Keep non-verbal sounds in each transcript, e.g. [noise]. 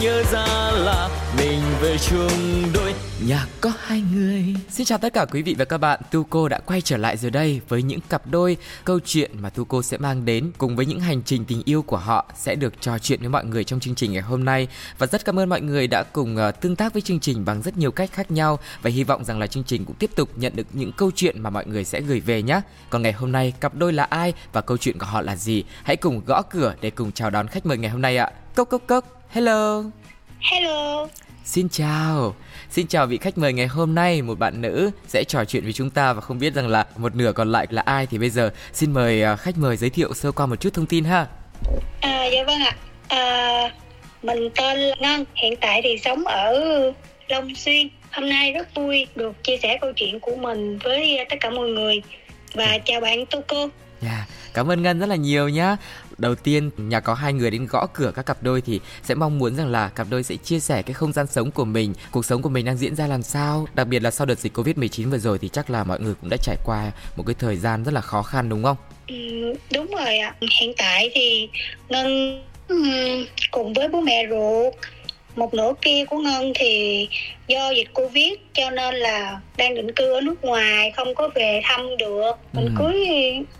nhớ ra là mình về chung đôi nhà có hai người. Xin chào tất cả quý vị và các bạn, Tu cô đã quay trở lại rồi đây với những cặp đôi câu chuyện mà Tu cô sẽ mang đến cùng với những hành trình tình yêu của họ sẽ được trò chuyện với mọi người trong chương trình ngày hôm nay và rất cảm ơn mọi người đã cùng uh, tương tác với chương trình bằng rất nhiều cách khác nhau và hy vọng rằng là chương trình cũng tiếp tục nhận được những câu chuyện mà mọi người sẽ gửi về nhé. Còn ngày hôm nay cặp đôi là ai và câu chuyện của họ là gì? Hãy cùng gõ cửa để cùng chào đón khách mời ngày hôm nay ạ. Cốc cốc cốc. Hello. Hello. Xin chào. Xin chào vị khách mời ngày hôm nay, một bạn nữ sẽ trò chuyện với chúng ta và không biết rằng là một nửa còn lại là ai thì bây giờ xin mời à, khách mời giới thiệu sơ qua một chút thông tin ha. À, dạ vâng ạ. À, mình tên là Ngân, hiện tại thì sống ở Long Xuyên. Hôm nay rất vui được chia sẻ câu chuyện của mình với tất cả mọi người và chào bạn Tô cô. Yeah, dạ, cảm ơn Ngân rất là nhiều nhá. Đầu tiên nhà có hai người đến gõ cửa các cặp đôi thì sẽ mong muốn rằng là cặp đôi sẽ chia sẻ cái không gian sống của mình, cuộc sống của mình đang diễn ra làm sao. Đặc biệt là sau đợt dịch Covid-19 vừa rồi thì chắc là mọi người cũng đã trải qua một cái thời gian rất là khó khăn đúng không? Ừ, đúng rồi ạ. Hiện tại thì Ngân cùng với bố mẹ ruột một nửa kia của ngân thì do dịch covid cho nên là đang định cư ở nước ngoài không có về thăm được mình ừ. cưới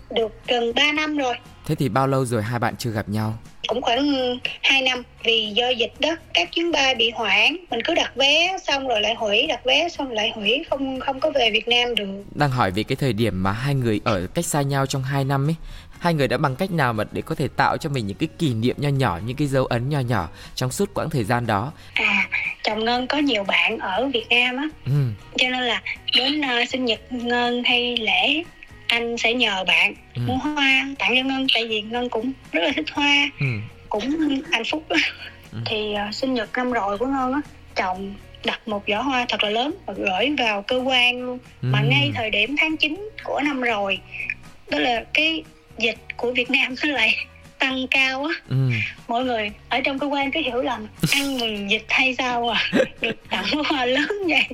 được gần 3 năm rồi thế thì bao lâu rồi hai bạn chưa gặp nhau? Cũng khoảng 2 năm. Vì do dịch đó các chuyến bay bị hoãn. Mình cứ đặt vé xong rồi lại hủy đặt vé xong lại hủy. Không không có về Việt Nam được. Đang hỏi về cái thời điểm mà hai người ở cách xa nhau trong 2 năm ấy hai người đã bằng cách nào mà để có thể tạo cho mình những cái kỷ niệm nho nhỏ những cái dấu ấn nho nhỏ trong suốt quãng thời gian đó? À chồng ngân có nhiều bạn ở việt nam á. Ừ. cho nên là đến uh, sinh nhật ngân hay lễ anh sẽ nhờ bạn ừ. mua hoa tặng cho ngân tại vì ngân cũng rất là thích hoa ừ. cũng hạnh phúc. Ừ. thì uh, sinh nhật năm rồi của ngân á chồng đặt một giỏ hoa thật là lớn và gửi vào cơ quan luôn ừ. mà ngay thời điểm tháng 9 của năm rồi đó là cái dịch của Việt Nam nó lại tăng cao á ừ. mọi người ở trong cơ quan cứ hiểu lầm [laughs] ăn mừng dịch hay sao à [laughs] được tặng hoa lớn vậy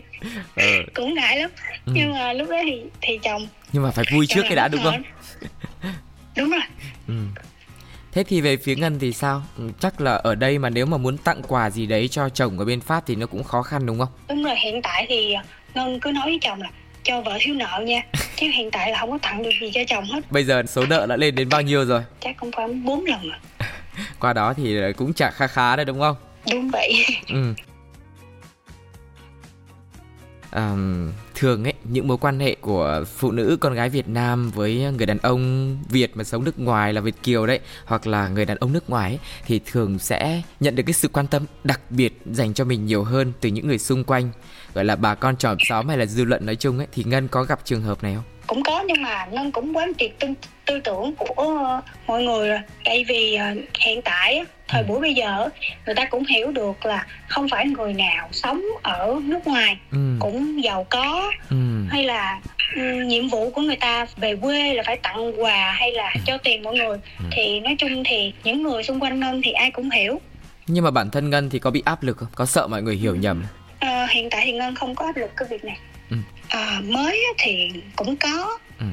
ừ. cũng ngại lắm ừ. nhưng mà lúc đó thì thì chồng nhưng mà phải vui trước cái đã đúng không đúng rồi ừ. Thế thì về phía Ngân thì sao? Ừ, chắc là ở đây mà nếu mà muốn tặng quà gì đấy cho chồng ở bên Pháp thì nó cũng khó khăn đúng không? Đúng rồi, hiện tại thì Ngân cứ nói với chồng là cho vợ thiếu nợ nha [laughs] chứ hiện tại là không có tặng được gì cho chồng hết. Bây giờ số nợ đã lên đến bao nhiêu rồi? Chắc cũng khoảng 4 lần rồi [laughs] qua đó thì cũng trả kha khá đấy đúng không? Đúng vậy. [laughs] Ừ. à, thường ấy những mối quan hệ của phụ nữ con gái Việt Nam với người đàn ông Việt mà sống nước ngoài là Việt kiều đấy hoặc là người đàn ông nước ngoài ấy, thì thường sẽ nhận được cái sự quan tâm đặc biệt dành cho mình nhiều hơn từ những người xung quanh gọi là bà con tròm xóm hay là dư luận nói chung ấy thì ngân có gặp trường hợp này không cũng có nhưng mà ngân cũng quán triệt tư, tư tưởng của mọi người rồi tại vì uh, hiện tại thời ừ. buổi bây giờ người ta cũng hiểu được là không phải người nào sống ở nước ngoài ừ. cũng giàu có ừ. hay là um, nhiệm vụ của người ta về quê là phải tặng quà hay là ừ. cho tiền mọi người ừ. thì nói chung thì những người xung quanh ngân thì ai cũng hiểu nhưng mà bản thân ngân thì có bị áp lực không có sợ mọi người hiểu nhầm à, hiện tại thì ngân không có áp lực cái việc này. Ừ. à, mới thì cũng có. Ừ.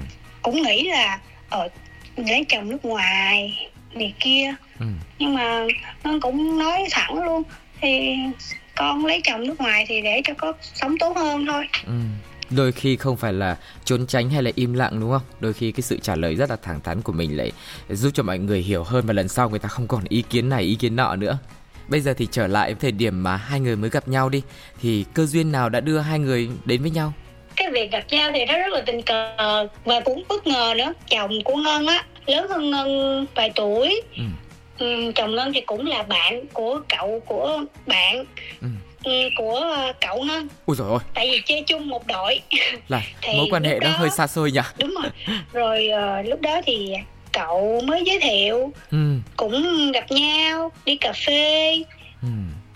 cũng nghĩ là ở ờ, lấy chồng nước ngoài này kia. Ừ. nhưng mà ngân cũng nói thẳng luôn thì con lấy chồng nước ngoài thì để cho có sống tốt hơn thôi. Ừ. Đôi khi không phải là trốn tránh hay là im lặng đúng không? Đôi khi cái sự trả lời rất là thẳng thắn của mình lại giúp cho mọi người hiểu hơn và lần sau người ta không còn ý kiến này ý kiến nọ nữa Bây giờ thì trở lại thời điểm mà hai người mới gặp nhau đi. Thì cơ duyên nào đã đưa hai người đến với nhau? Cái việc gặp nhau thì nó rất là tình cờ Và cũng bất ngờ nữa. Chồng của Ngân á Lớn hơn Ngân vài tuổi. Ừ. Ừ, Chồng Ngân thì cũng là bạn của cậu của bạn. Ừ. Ừ, của cậu Ngân. Ui rồi ôi Tại vì chơi chung một đội. Là [laughs] mối quan hệ đó, đó hơi xa xôi nhỉ? Đúng rồi. Rồi uh, lúc đó thì cậu mới giới thiệu ừ. cũng gặp nhau đi cà phê ừ.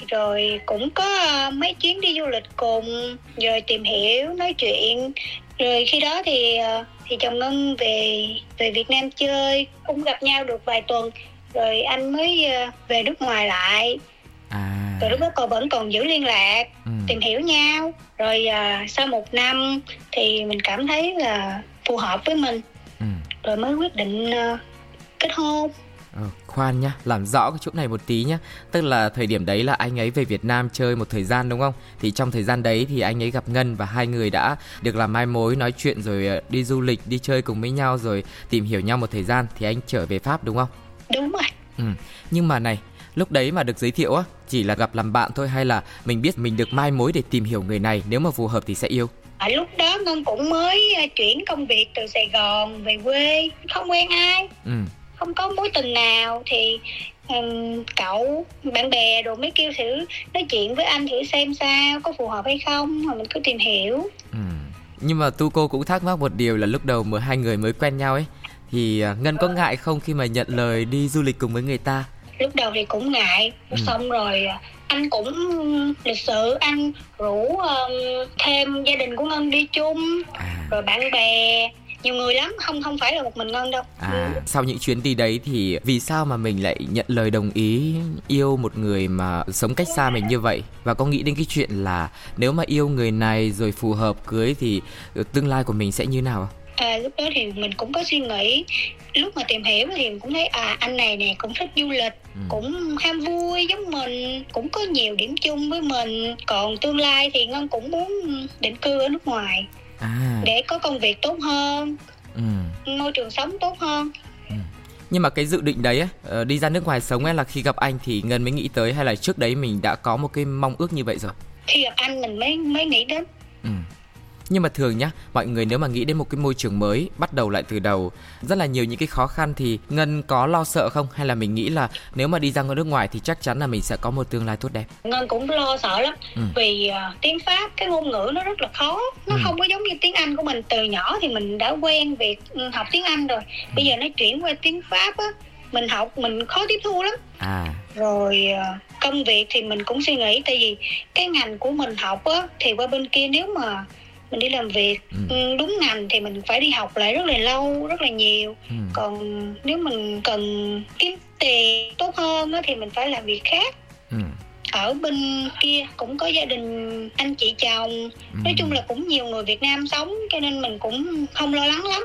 rồi cũng có ờ, mấy chuyến đi du lịch cùng rồi tìm hiểu nói chuyện rồi khi đó thì ờ, thì chồng ngân về về việt nam chơi cũng gặp nhau được vài tuần rồi anh mới uh, về nước ngoài lại à. rồi lúc đó còn vẫn còn giữ liên lạc ừ. tìm hiểu nhau rồi uh, sau một năm thì mình cảm thấy là phù hợp với mình ừ. Rồi mới quyết định uh, kết hôn Ờ, khoan nhá, làm rõ cái chỗ này một tí nhá. Tức là thời điểm đấy là anh ấy về Việt Nam chơi một thời gian đúng không? Thì trong thời gian đấy thì anh ấy gặp Ngân và hai người đã được làm mai mối, nói chuyện rồi ờ, đi du lịch, đi chơi cùng với nhau rồi tìm hiểu nhau một thời gian thì anh trở về Pháp đúng không? Đúng rồi. Ừ. Nhưng mà này, lúc đấy mà được giới thiệu á, chỉ là gặp làm bạn thôi hay là mình biết mình được mai mối để tìm hiểu người này, nếu mà phù hợp thì sẽ yêu? Ở lúc đó ngân cũng mới ờ, chuyển công việc từ sài gòn về quê không quen ai. Ừ. Không có mối tình nào thì um, cậu bạn bè đồ mới kêu thử nói chuyện với anh thử xem sao có phù hợp hay không mà mình cứ tìm hiểu. Ừ. nhưng mà tu cô cũng thắc mắc một điều là lúc đầu mới hai người mới quen nhau ấy thì à, ngân có ngại không khi mà nhận lời đi du lịch cùng với người ta? Lúc đầu thì cũng ngại. Ừ. xong rồi à, anh cũng lịch sự anh rủ um, thêm gia đình của ngân đi chung. À. rồi bạn bè nhiều người lắm không không phải là một mình ngân đâu. À sau những chuyến đi đấy thì vì sao mà mình lại nhận lời đồng ý yêu một người mà sống cách xa mình như vậy? Và có nghĩ đến cái chuyện là nếu mà yêu người này rồi phù hợp cưới thì tương lai của mình sẽ như nào? À, lúc đó thì mình cũng có suy nghĩ. Lúc mà tìm hiểu thì mình cũng thấy à anh này nè cũng thích du lịch ừ. cũng ham vui giống mình cũng có nhiều điểm chung với mình còn tương lai thì ngân cũng muốn định cư ở nước ngoài à. để có công việc tốt hơn ừ. môi trường sống tốt hơn ừ. nhưng mà cái dự định đấy ờ, đi ra nước ngoài sống ấy là khi gặp anh thì ngân mới nghĩ tới hay là trước đấy mình đã có một cái mong ước như vậy rồi khi gặp anh mình mới mới nghĩ đến ừ nhưng mà thường nhá mọi người nếu mà nghĩ đến một cái môi trường mới bắt đầu lại từ đầu rất là nhiều những cái khó khăn thì ngân có lo sợ không? Hay là mình nghĩ là nếu mà đi ra nước ngoài thì chắc chắn là mình sẽ có một tương lai tốt đẹp? Ngân cũng lo sợ lắm. Ừ. vì uh, tiếng pháp cái ngôn ngữ nó rất là khó. Nó ừ. không có giống như tiếng anh của mình. Từ nhỏ thì mình đã quen việc ừ, học tiếng anh rồi. Ừ. bây giờ nó chuyển qua tiếng pháp á mình học mình khó tiếp thu lắm. À. Rồi uh, công việc thì mình cũng suy nghĩ. Tại vì cái ngành của mình học á thì qua bên kia nếu mà mình đi làm việc ừ. ừ. đúng ngành thì mình phải đi học lại rất là lâu rất là nhiều ừ. còn nếu mình cần kiếm tiền tốt hơn thì mình phải làm việc khác ừ. ở bên kia cũng có gia đình anh chị chồng ừ. nói chung là cũng nhiều người việt nam sống cho nên mình cũng không lo lắng lắm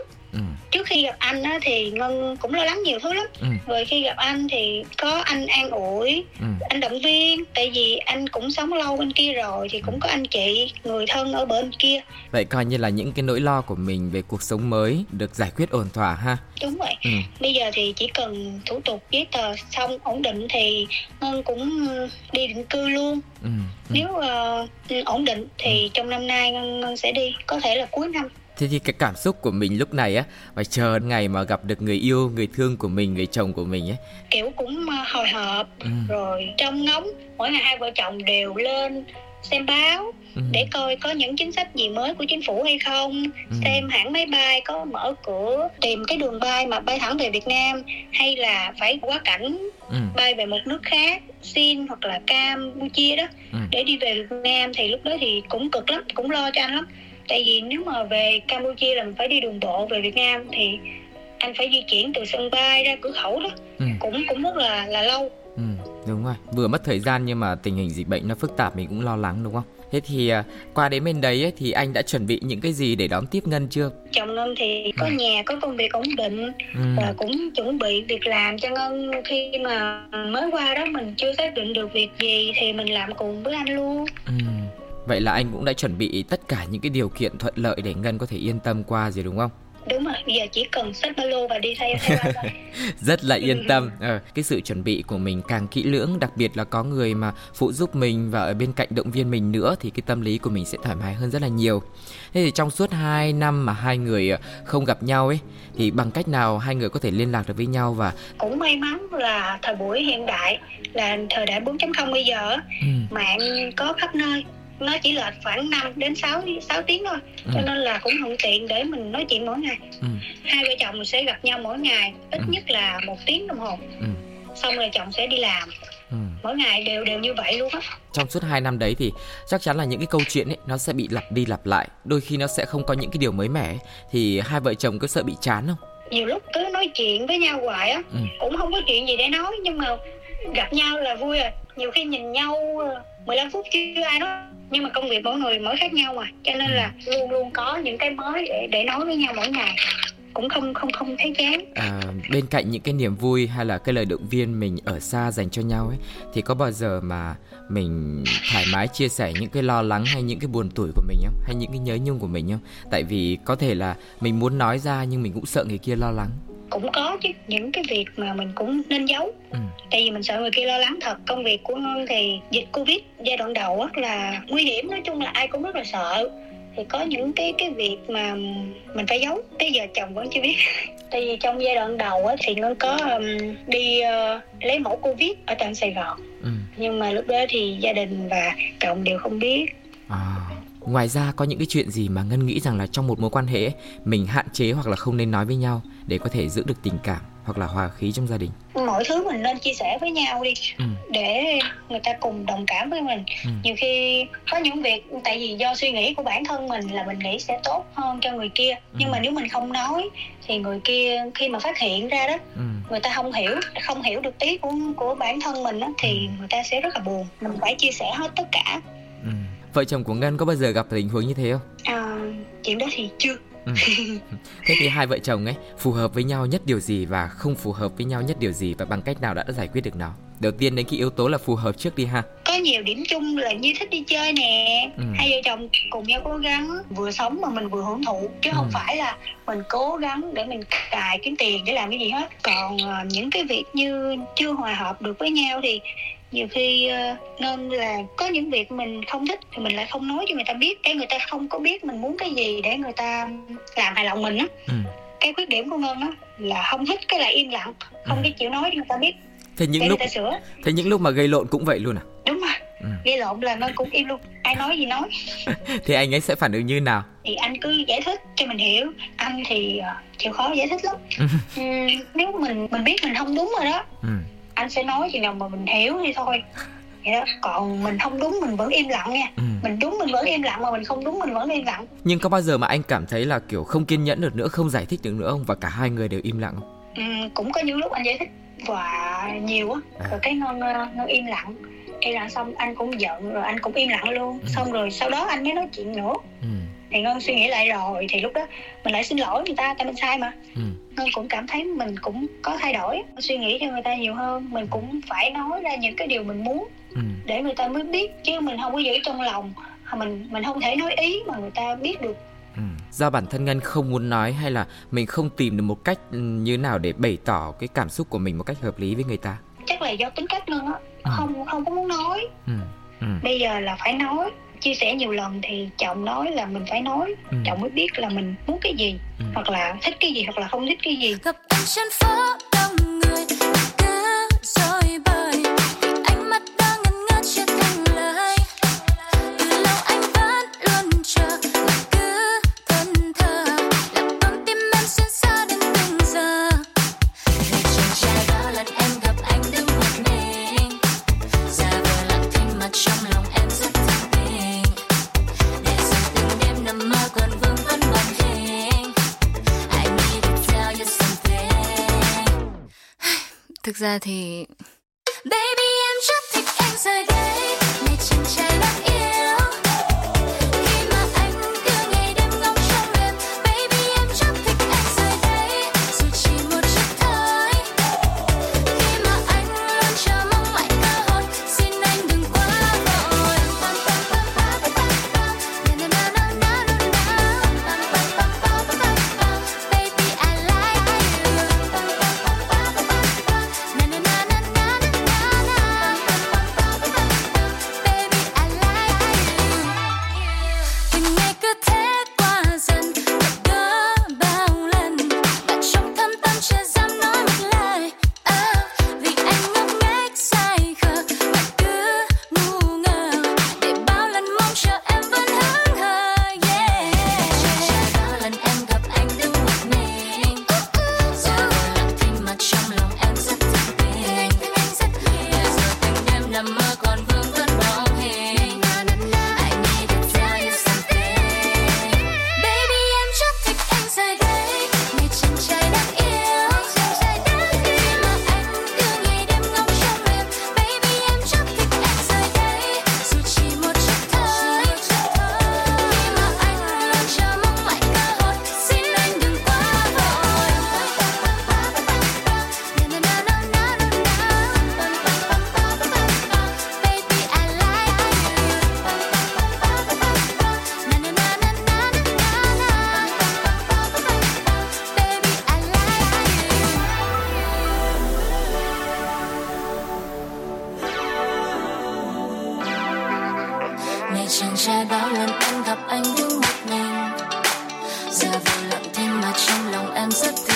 trước khi gặp anh á thì ngân cũng lo lắng nhiều thứ lắm ừ. rồi khi gặp anh thì có anh an ủi ừ. anh động viên tại vì anh cũng sống lâu bên kia rồi thì cũng có anh chị người thân ở bên kia vậy coi như là những cái nỗi lo của mình về cuộc sống mới được giải quyết ổn thỏa ha đúng vậy ừ. bây giờ thì chỉ cần thủ tục giấy tờ xong ổn định thì ngân cũng đi định cư luôn ừ. Ừ. nếu uh, ổn định thì ừ. trong năm nay ngân, ngân sẽ đi có thể là cuối năm Thế thì cái cảm xúc của mình lúc này á và chờ ngày mà gặp được người yêu, người thương của mình, người chồng của mình ấy. Kiểu cũng ờ, hồi hộp ừ. rồi trong ngóng mỗi ngày hai vợ chồng đều lên xem báo ừ. để coi có những chính sách gì mới của chính phủ hay không ừ. xem hãng máy bay có mở cửa tìm cái đường bay mà bay thẳng về Việt Nam hay là phải quá cảnh ừ. bay về một nước khác Xin hoặc là Campuchia đó ừ. để đi về Việt Nam thì lúc đó thì cũng cực lắm cũng lo cho anh lắm tại vì nếu mà về Campuchia là mình phải đi đường bộ về Việt Nam thì anh phải di chuyển từ sân bay ra cửa khẩu đó. Ừ. cũng cũng rất là là lâu. Ừ, đúng rồi. Vừa mất thời gian nhưng mà tình hình dịch bệnh nó phức tạp mình cũng lo lắng đúng không? Thế thì à, qua đến bên đấy ấy, thì anh đã chuẩn bị những cái gì để đón tiếp ngân chưa? Chồng ngân thì có ừ. nhà có công việc ổn định ừ. và cũng chuẩn bị việc làm cho ngân. Khi mà mới qua đó mình chưa xác định được việc gì thì mình làm cùng với anh luôn. Ừ Vậy là anh cũng đã chuẩn bị tất cả những cái điều kiện thuận lợi để Ngân có thể yên tâm qua rồi đúng không? đúng rồi bây giờ chỉ cần xách ba lô và đi theo [laughs] rất là yên tâm. Ờ, cái sự chuẩn bị của mình càng kỹ lưỡng đặc biệt là có người mà phụ giúp mình và ở bên cạnh động viên mình nữa thì cái tâm lý của mình sẽ thoải mái hơn rất là nhiều. Thế thì trong suốt 2 năm mà hai người ờ, không gặp nhau ấy thì bằng cách nào hai người có thể liên lạc được với nhau và cũng may mắn là thời buổi hiện đại là thời đại 4.0 bây giờ ừ. mạng có khắp nơi nó chỉ là khoảng 5 đến 6 6 tiếng thôi ừ. cho nên là cũng thuận tiện để mình nói chuyện mỗi ngày ừ. hai vợ chồng mình sẽ gặp nhau mỗi ngày ít ừ. nhất là một tiếng đồng hồ ừ. xong rồi chồng sẽ đi làm ừ. mỗi ngày đều đều như vậy luôn á trong suốt 2 năm đấy thì chắc chắn là những cái câu chuyện ấy nó sẽ bị lặp đi lặp lại đôi khi nó sẽ không có những cái điều mới mẻ thì hai vợ chồng có sợ bị chán không nhiều lúc cứ nói chuyện với nhau hoài á ừ. cũng không có chuyện gì để nói nhưng mà gặp nhau là vui à nhiều khi nhìn nhau 15 phút chưa ai nói nhưng mà công việc mỗi người mỗi khác nhau mà. Cho nên là luôn luôn có những cái mới để để nói với nhau mỗi ngày. Cũng không không không thấy chán. À, bên cạnh những cái niềm vui hay là cái lời động viên mình ở xa dành cho nhau ấy thì có bao giờ mà mình thoải mái chia sẻ những cái lo lắng hay những cái buồn tủi của mình không? Hay những cái nhớ nhung của mình không? Tại vì có thể là mình muốn nói ra nhưng mình cũng sợ người kia lo lắng cũng có chứ những cái việc mà mình cũng nên giấu. Ừ. tại vì mình sợ người kia lo lắng thật. Công việc của ngân thì dịch covid giai đoạn đầu rất là nguy hiểm nói chung là ai cũng rất là sợ. Thì có những cái cái việc mà mình phải giấu. Tới giờ chồng vẫn chưa biết. [laughs] Tại vì trong giai đoạn đầu á, thì ngân có um, đi uh, lấy mẫu covid ở tận sài gòn. Ừ. nhưng mà lúc đó thì gia đình và chồng đều không biết. À. ngoài ra có những cái chuyện gì mà ngân nghĩ rằng là trong một mối quan hệ mình hạn chế hoặc là không nên nói với nhau để có thể giữ được tình cảm hoặc là hòa khí trong gia đình mọi thứ mình nên chia sẻ với nhau đi ừ. để người ta cùng đồng cảm với mình ừ. nhiều khi có những việc tại vì do suy nghĩ của bản thân mình là mình nghĩ sẽ tốt hơn cho người kia ừ. nhưng mà nếu mình không nói thì người kia khi mà phát hiện ra đó ừ. người ta không hiểu không hiểu được ý của của bản thân mình đó, thì ừ. người ta sẽ rất là buồn mình phải chia sẻ hết tất cả. Vợ chồng của ngân có bao giờ gặp tình huống như thế không à, chuyện đó thì chưa Ừ. [laughs] Thế thì hai vợ chồng ấy phù hợp với nhau nhất điều gì và không phù hợp với nhau nhất điều gì và bằng cách nào đã giải quyết được nào? Đầu tiên đến cái yếu tố là phù hợp trước đi ha. Có nhiều điểm chung là như thích đi chơi nè. Ừ. Hai vợ chồng cùng nhau cố gắng vừa sống mà mình vừa hưởng thụ chứ ừ. không phải là mình cố gắng để mình cài kiếm tiền để làm cái gì hết. Còn uh, những cái việc như chưa hòa hợp được với nhau thì nhiều khi uh, nên là có những việc mình không thích thì mình lại không nói cho người ta biết để người ta không có biết mình muốn cái gì để người ta làm hài lòng mình á. Ừ. cái khuyết điểm của ngân á là không thích cái là im lặng không ừ. cái chịu nói cho người ta biết thế những lúc sửa. thế những lúc mà gây lộn cũng vậy luôn à? Đúng rồi. Ừ. gây lộn là ngân cũng im luôn ai nói gì nói. [laughs] Thì anh ấy sẽ phản ứng như nào? Thì anh cứ giải thích cho mình hiểu anh thì uh, chịu khó giải thích lắm. Ừ, nếu mình mình biết mình không đúng rồi đó. Ừ anh sẽ nói chừng nào mà mình hiểu thì thôi. Vậy đó. Còn mình không đúng mình vẫn im lặng nha. Ừ. mình đúng mình vẫn im lặng mà mình không đúng mình vẫn im lặng. Nhưng có bao giờ mà anh cảm thấy là kiểu không kiên nhẫn được nữa không giải thích được nữa không? Và cả hai người đều im lặng không? Ừ, cũng có những lúc anh giải thích và nhiều á. À. rồi cái nó, nó im lặng. Im lặng xong anh cũng giận rồi anh cũng im lặng luôn. Ừ. xong rồi sau đó anh mới nói chuyện nữa. Ừ thì ngân suy nghĩ lại rồi thì lúc đó mình lại xin lỗi người ta tại mình sai mà ừ. ngân cũng cảm thấy mình cũng có thay đổi suy nghĩ cho người ta nhiều hơn mình cũng phải nói ra những cái điều mình muốn ừ. để người ta mới biết chứ mình không có giữ trong lòng mình mình không thể nói ý mà người ta biết được Ừ. Do bản thân Ngân không muốn nói hay là mình không tìm được một cách ừ, như nào để bày tỏ cái cảm xúc của mình một cách hợp lý với người ta? Chắc là do tính cách Ngân á, ừ. không không có muốn nói. Ừ. Ừ. Bây giờ là phải nói chia sẻ nhiều lần thì chồng nói là mình phải nói ừ. chồng mới biết là mình muốn cái gì ừ. hoặc là thích cái gì hoặc là không thích cái gì gặp anh trên phố đông người ra thì Baby em rất thích anh rời đây Ngày chàng trai bao lần em gặp anh đứng một mình. Giờ vừa lặng thinh mà trong lòng em rất thương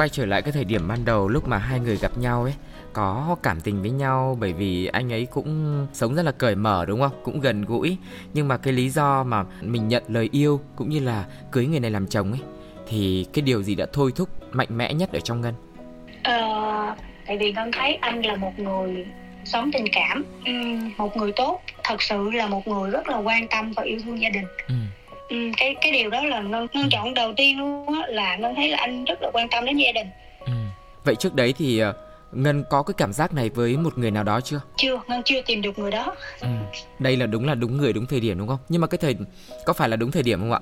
quay trở lại cái thời điểm ban đầu lúc mà hai người gặp nhau ấy có cảm tình với nhau bởi vì anh ấy cũng sống rất là cởi mở đúng không? Cũng gần gũi. Nhưng mà cái lý do mà mình nhận lời yêu cũng như là cưới người này làm chồng ấy thì cái điều gì đã thôi thúc mạnh mẽ nhất ở trong ngân? Ờ, tại vì con thấy anh là một người sống tình cảm. Một người tốt. Thật sự là một người rất là quan tâm và yêu thương gia đình. Ừ. Ừm, cái cái điều đó là ngân ngân chọn đầu tiên luôn á là ngân thấy là anh rất là quan tâm đến gia đình. Ừ. vậy trước đấy thì ờ, ngân có cái cảm giác này với một người nào đó chưa? Chưa ngân chưa tìm được người đó. Ừ. đây là đúng là đúng người đúng thời điểm đúng không? Nhưng mà cái thời có phải là đúng thời điểm không ạ?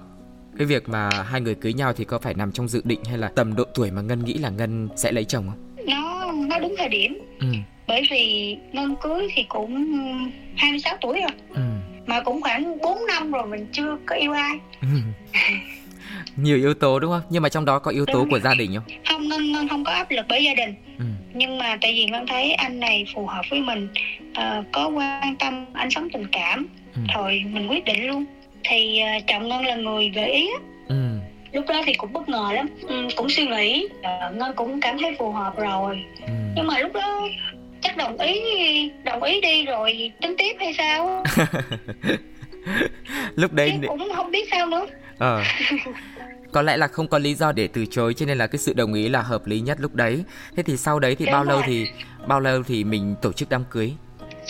Cái việc mà hai người cưới nhau thì có phải nằm trong dự định hay là tầm độ tuổi mà ngân nghĩ là ngân sẽ lấy chồng không? Nó nó đúng thời điểm. Ừ. bởi vì ngân cưới thì cũng 26 tuổi rồi. Ừ. mà cũng khoảng 4 năm rồi mình chưa có yêu ai [laughs] nhiều yếu tố đúng không nhưng mà trong đó có yếu tố Đúng. của gia đình không không ngân ngân không có áp lực bởi gia đình ừ. nhưng mà tại vì ngân thấy anh này phù hợp với mình ờ, có quan tâm anh sống tình cảm Ừ. thôi mình quyết định luôn thì ờ, chồng ngân là người gợi ý. Ừ. lúc đó thì cũng bất ngờ lắm ừ, cũng suy nghĩ Ờ, ngân cũng cảm thấy phù hợp rồi Ừ. nhưng mà lúc đó chắc đồng ý đồng ý đi rồi tính tiếp hay sao? [laughs] Lúc đấy chứ cũng không biết sao nữa. Ờ. [laughs] Có lẽ là không có lý do để từ chối cho nên là cái sự đồng ý là hợp lý nhất lúc đấy. Thế thì sau đấy thì Đúng bao lâu rồi. thì bao lâu thì mình tổ chức đám cưới?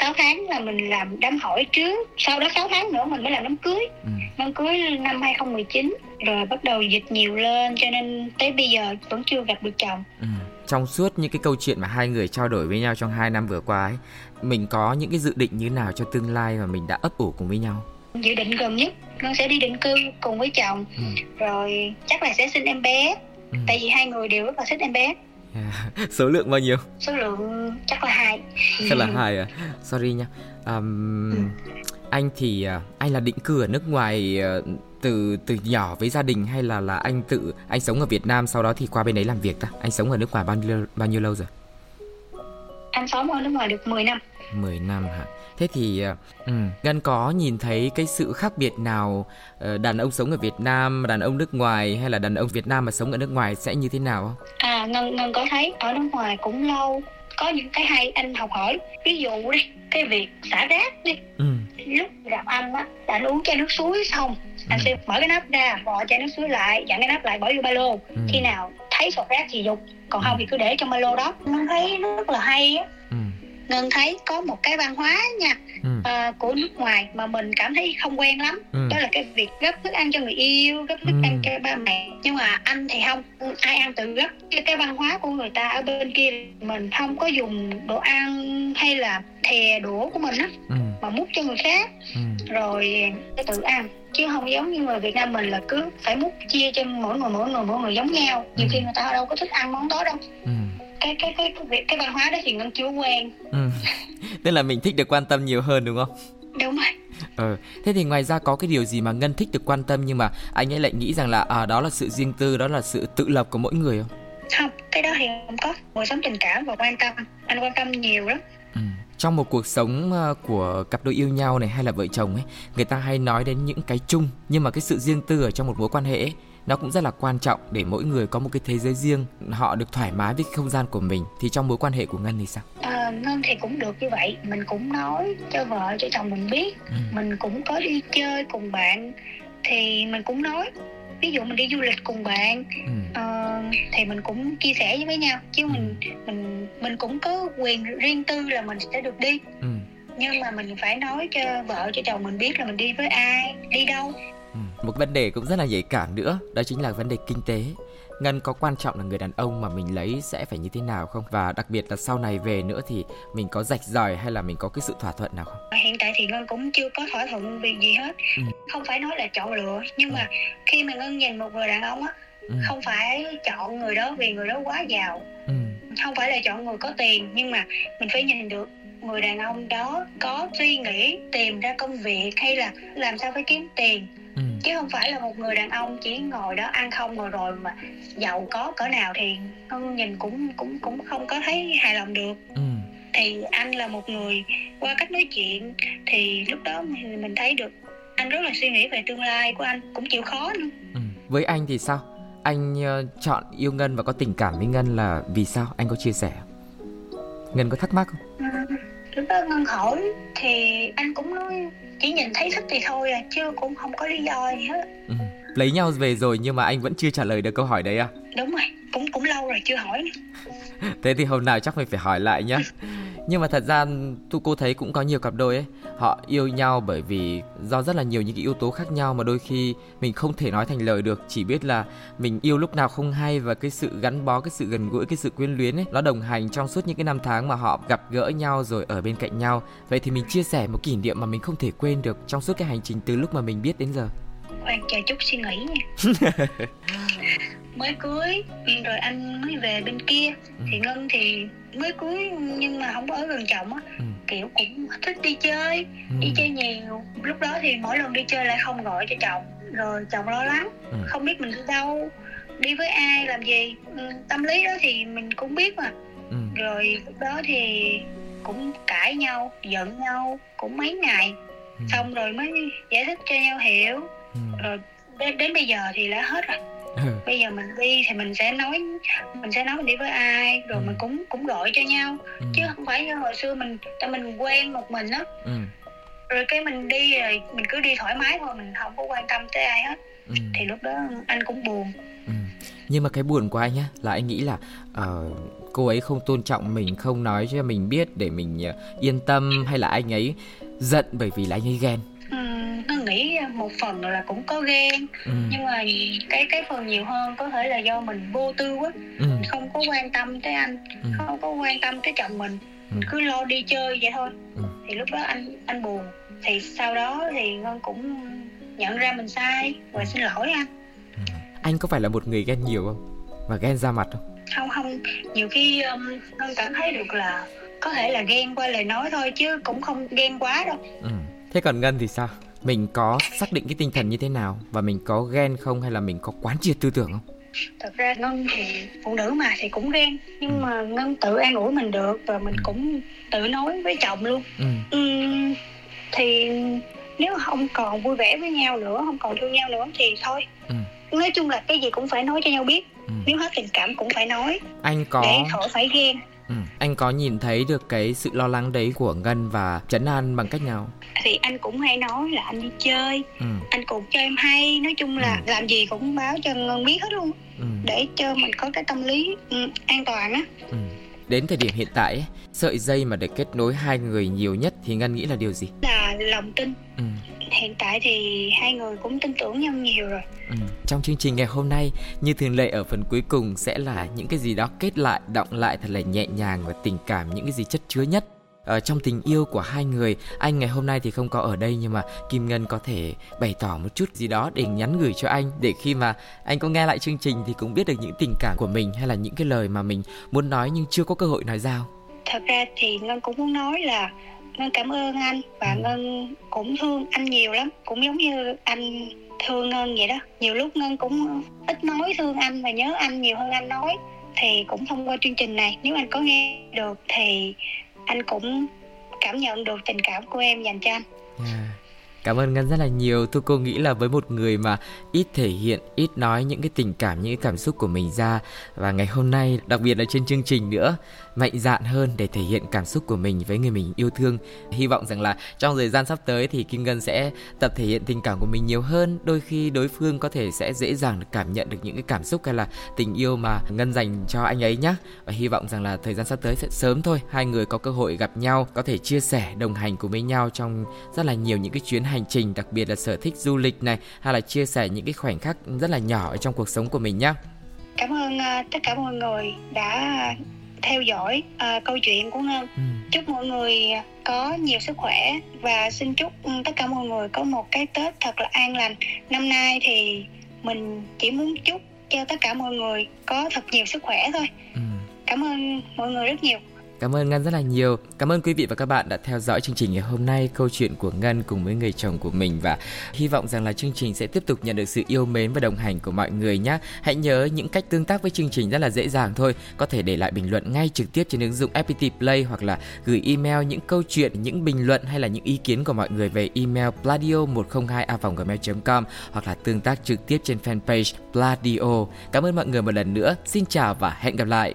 6 tháng là mình làm đám hỏi trước. Sau đó 6 tháng nữa mình mới làm đám cưới. Ừ. đám cưới năm 2019 rồi bắt đầu dịch nhiều lên cho nên tới bây giờ vẫn chưa gặp được chồng. Ừ. trong suốt những cái câu chuyện mà hai người trao đổi với nhau trong hai năm vừa qua ấy mình có những cái dự định như nào cho tương lai mà mình đã ấp ủ cùng với nhau? Dự định gần nhất con sẽ đi định cư cùng với chồng. Ừ. rồi chắc là sẽ sinh em bé. Ừ. tại vì hai người đều rất là thích em bé. Yeah. [laughs] số lượng bao nhiêu? Số lượng chắc là hai. Thật là [laughs] hài à? Sorry nha. Um, Anh thì à, anh là định cư ở nước ngoài à, từ từ nhỏ với gia đình hay là là anh tự anh sống ở Việt Nam sau đó thì qua bên đấy làm việc ta? Anh sống ở nước ngoài bao nhiêu bao nhiêu lâu rồi? Anh sống ở nước ngoài được 10 năm. 10 năm hả? Thế thì à, ừ, Ngân có nhìn thấy cái sự khác biệt nào ờ, đàn ông sống ở Việt Nam đàn ông nước ngoài hay là đàn ông Việt Nam mà sống ở nước ngoài sẽ như thế nào? Không à ngân ngân có thấy ở nước ngoài cũng lâu có những cái hay anh học hỏi. Ví dụ đi cái việc xả rác đi. Ừ. lúc gặp anh á là anh uống chai nước suối xong anh Ừ. sẽ mở cái nắp ra bỏ chai nước suối lại dặn cái nắp lại bỏ vô ba lô Ừ. khi nào thấy sọt rác thì dục còn không thì cứ để trong ba lô đó ngân thấy rất là hay á Ừ. ngân thấy có một cái văn hóa nha Ừ. ờ, của nước ngoài mà mình cảm thấy không quen lắm Ừ. đó là cái việc gấp thức ăn cho người yêu gấp thức Ừ. ăn cho ba mẹ nhưng mà anh thì không ai ăn tự gấp cái, cái văn hóa của người ta ở bên kia mình không có dùng đồ ăn hay là thè đũa của mình á Ừ. mà múc cho người khác Ừ. rồi tự ăn chứ không giống như người Việt Nam mình là cứ phải múc chia cho mỗi người mỗi người mỗi người giống nhau nhiều Ừ. khi người ta đâu có thích ăn món đó đâu Ừ. cái cái cái cái, cái văn hóa đó thì ngân chưa quen Ừ. [laughs] Tức là mình thích được quan tâm nhiều hơn đúng không? đúng rồi Ờ, thế thì ngoài ra có cái điều gì mà Ngân thích được quan tâm nhưng mà anh ấy lại nghĩ rằng là à đó là sự riêng tư, đó là sự tự lập của mỗi người không? không cái đó thì không có cuộc sống tình cảm và quan tâm anh quan tâm nhiều lắm Ừ. Trong một cuộc sống ờ, của cặp đôi yêu nhau này hay là vợ chồng ấy, người ta hay nói đến những cái chung nhưng mà cái sự riêng tư ở trong một mối quan hệ ấy, nó cũng rất là quan trọng để mỗi người có một cái thế giới riêng họ được thoải mái với cái không gian của mình thì trong mối quan hệ của ngân thì sao à, ngân thì cũng được như vậy mình cũng nói cho vợ cho chồng mình biết ừ. mình cũng có đi chơi cùng bạn thì mình cũng nói ví dụ mình đi du lịch cùng bạn ừ. uh, thì mình cũng chia sẻ với nhau chứ ừ. mình mình mình cũng có quyền riêng tư là mình sẽ được đi ừ. nhưng mà mình phải nói cho vợ cho chồng mình biết là mình đi với ai đi đâu ừ. một vấn đề cũng rất là nhạy cảm nữa đó chính là vấn đề kinh tế Ngân có quan trọng là người đàn ông mà mình lấy sẽ phải như thế nào không? Và đặc biệt là sau này về nữa thì mình có rạch ròi hay là mình có cái sự thỏa thuận nào không? Hiện tại thì Ngân cũng chưa có thỏa thuận việc gì hết. Ừ. Không phải nói là chọn lựa nhưng ừ. mà khi mà Ngân nhìn một người đàn ông á ừ. không phải chọn người đó vì người đó quá giàu. Ừ. Không phải là chọn người có tiền nhưng mà mình phải nhìn được người đàn ông đó có suy nghĩ tìm ra công việc hay là làm sao phải kiếm tiền ừ. chứ không phải là một người đàn ông chỉ ngồi đó ăn không rồi rồi mà giàu có cỡ nào thì con nhìn cũng cũng cũng không có thấy hài lòng được ừ. thì anh là một người qua cách nói chuyện thì lúc đó mình, mình thấy được anh rất là suy nghĩ về tương lai của anh cũng chịu khó nữa ừ. với anh thì sao anh uh, chọn yêu ngân và có tình cảm với ngân là vì sao? Anh có chia sẻ ngân có thắc mắc không? Lúc đó ngân hỏi thì anh cũng nói chỉ nhìn thấy thích thì thôi à chứ cũng không có lý do gì hết. Ừ. lấy nhau về rồi nhưng mà anh vẫn chưa trả lời được câu hỏi đấy à? Đúng rồi cũng cũng lâu rồi chưa hỏi [laughs] thế thì hôm nào chắc mình phải hỏi lại nhá nhưng mà thật ra tu cô thấy cũng có nhiều cặp đôi ấy. Họ yêu nhau bởi vì do rất là nhiều những cái yếu tố khác nhau mà đôi khi mình không thể nói thành lời được. Chỉ biết là mình yêu lúc nào không hay và cái sự gắn bó cái sự gần gũi cái sự quyến luyến ấy nó đồng hành trong suốt những cái năm tháng mà họ gặp gỡ nhau rồi ở bên cạnh nhau. Vậy thì mình chia sẻ một kỷ niệm mà mình không thể quên được trong suốt cái hành trình từ lúc mà mình biết đến giờ. Khoan chờ chút suy nghĩ nha [laughs] mới cưới rồi anh mới về bên kia ừ. thì ngân thì mới cưới nhưng mà không có ở gần chồng á ừ. kiểu cũng thích đi chơi ừ. đi chơi nhiều lúc đó thì mỗi lần đi chơi lại không gọi cho chồng rồi chồng lo lắng ừ. không biết mình đi đâu đi với ai làm gì ừ, tâm lý đó thì mình cũng biết mà ừ. rồi lúc đó thì cũng cãi nhau giận nhau cũng mấy ngày ừ. xong rồi mới giải thích cho nhau hiểu ừ. rồi đến, đến bây giờ thì đã hết rồi ừ. Bây giờ mình đi thì mình sẽ nói mình sẽ nói mình đi với ai rồi ừ. mình cũng cũng gọi cho nhau ừ. chứ không phải như hồi xưa mình tại mình quen một mình á ừ. rồi cái mình đi rồi mình cứ đi thoải mái thôi mình không có quan tâm tới ai hết ừ. thì lúc đó anh cũng buồn ừ. nhưng mà cái buồn của anh nhá là anh nghĩ là uh, cô ấy không tôn trọng mình không nói cho mình biết để mình uh, yên tâm hay là anh ấy giận bởi vì là anh ấy ghen nó nghĩ một phần là cũng có ghen ừ. nhưng mà cái cái phần nhiều hơn có thể là do mình vô tư quá ừ. mình không có quan tâm tới anh ừ. không có quan tâm tới chồng mình ừ. mình cứ lo đi chơi vậy thôi ừ. thì lúc đó anh anh buồn thì sau đó thì ngân cũng nhận ra mình sai và xin lỗi anh ừ. anh có phải là một người ghen nhiều không và ghen ra mặt không không không nhiều khi um, ngân cảm thấy được là có thể là ghen qua lời nói thôi chứ cũng không ghen quá đâu ừ. thế còn ngân thì sao mình có xác định cái tinh thần như thế nào và mình có ghen không hay là mình có quán triệt tư tưởng không thật ra ngân thì phụ nữ mà thì cũng ghen nhưng ừ. mà ngân tự an ủi mình được và mình ừ. cũng tự nói với chồng luôn ừ. Uhm, thì nếu không còn vui vẻ với nhau nữa không còn thương nhau nữa thì thôi ừ. nói chung là cái gì cũng phải nói cho nhau biết ừ. nếu hết tình cảm cũng phải nói anh có để khỏi phải ghen Ừ. Anh có nhìn thấy được cái sự lo lắng đấy của Ngân và chấn an bằng cách nào? Thì anh cũng hay nói là anh đi chơi, ừ. anh cũng cho em hay, nói chung là ừ. làm gì cũng báo cho Ngân biết hết luôn, ừ. để cho mình có cái tâm lý ừ, an toàn á. Ừ. Đến thời điểm hiện tại, sợi dây mà để kết nối hai người nhiều nhất thì Ngân nghĩ là điều gì? Là lòng tin. Ừ hiện tại thì hai người cũng tin tưởng nhau nhiều rồi ừ. trong chương trình ngày hôm nay như thường lệ ở phần cuối cùng sẽ là những cái gì đó kết lại động lại thật là nhẹ nhàng và tình cảm những cái gì chất chứa nhất ở trong tình yêu của hai người anh ngày hôm nay thì không có ở đây nhưng mà kim ngân có thể bày tỏ một chút gì đó để nhắn gửi cho anh để khi mà anh có nghe lại chương trình thì cũng biết được những tình cảm của mình hay là những cái lời mà mình muốn nói nhưng chưa có cơ hội nói ra thật ra thì ngân cũng muốn nói là ngân cảm ơn anh và ừ. ngân cũng thương anh nhiều lắm cũng giống như anh thương ngân vậy đó nhiều lúc ngân cũng ít nói thương anh và nhớ anh nhiều hơn anh nói thì cũng thông qua chương trình này nếu anh có nghe được thì anh cũng cảm nhận được tình cảm của em dành cho anh yeah. Cảm ơn Ngân rất là nhiều. Tôi cô nghĩ là với một người mà ít thể hiện, ít nói những cái tình cảm, những cái cảm xúc của mình ra và ngày hôm nay, đặc biệt là trên chương trình nữa, mạnh dạn hơn để thể hiện cảm xúc của mình với người mình yêu thương. Hy vọng rằng là trong thời gian sắp tới thì Kim Ngân sẽ tập thể hiện tình cảm của mình nhiều hơn. Đôi khi đối phương có thể sẽ dễ dàng cảm nhận được những cái cảm xúc hay là tình yêu mà Ngân dành cho anh ấy nhé. Và hy vọng rằng là thời gian sắp tới sẽ sớm thôi, hai người có cơ hội gặp nhau, có thể chia sẻ, đồng hành cùng với nhau trong rất là nhiều những cái chuyến hành trình, đặc biệt là sở thích du lịch này hay là chia sẻ những cái khoảnh khắc rất là nhỏ ở trong cuộc sống của mình nhé. Cảm ơn uh, tất cả mọi người đã theo dõi uh, câu chuyện của Ngân. Ừ. Chúc mọi người có nhiều sức khỏe và xin chúc ừ, tất cả mọi người có một cái Tết thật là an lành. Năm nay thì mình chỉ muốn chúc cho tất cả mọi người có thật nhiều sức khỏe thôi. Ừ. Cảm ơn mọi người rất nhiều. Cảm ơn Ngân rất là nhiều. Cảm ơn quý vị và các bạn đã theo dõi chương trình ngày hôm nay, câu chuyện của Ngân cùng với người chồng của mình và hy vọng rằng là chương trình sẽ tiếp tục nhận được sự yêu mến và đồng hành của mọi người nhé. Hãy nhớ những cách tương tác với chương trình rất là dễ dàng thôi. Có thể để lại bình luận ngay trực tiếp trên ứng dụng FPT Play hoặc là gửi email những câu chuyện, những bình luận hay là những ý kiến của mọi người về email pladio 102 gmail com hoặc là tương tác trực tiếp trên fanpage Pladio. Cảm ơn mọi người một lần nữa. Xin chào và hẹn gặp lại.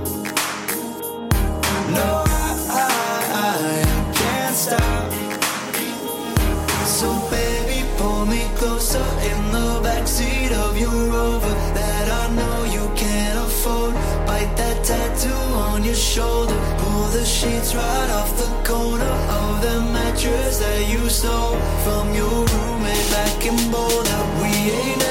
Shoulder. Pull the sheets right off the corner of the mattress that you stole from your roommate back in Boulder. We ain't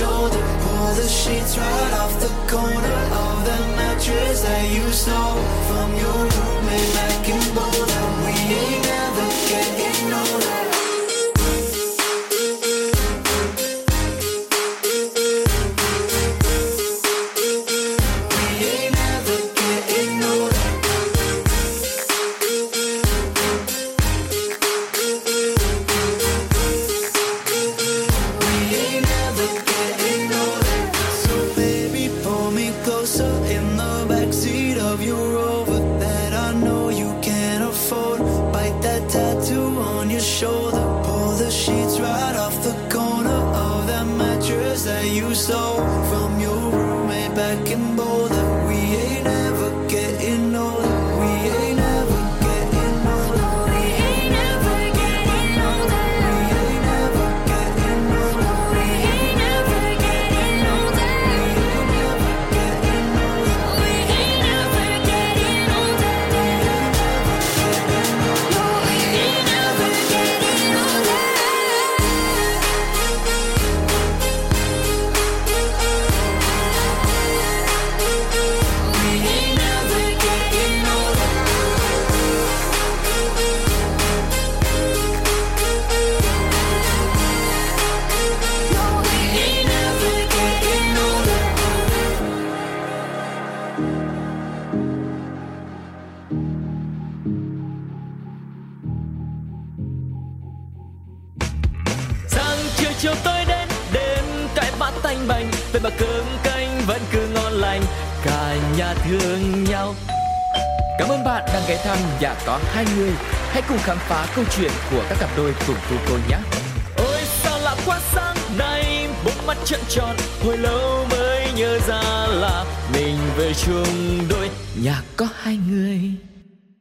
Shoulder. Pull the sheets right off the corner Of the mattress that you stole cùng khám phá câu chuyện của các cặp đôi cùng cô cô nhé. Ôi sao lạ quá sáng nay bốn mắt trợn tròn hồi lâu mới nhớ ra là mình về chung đôi nhà có hai người.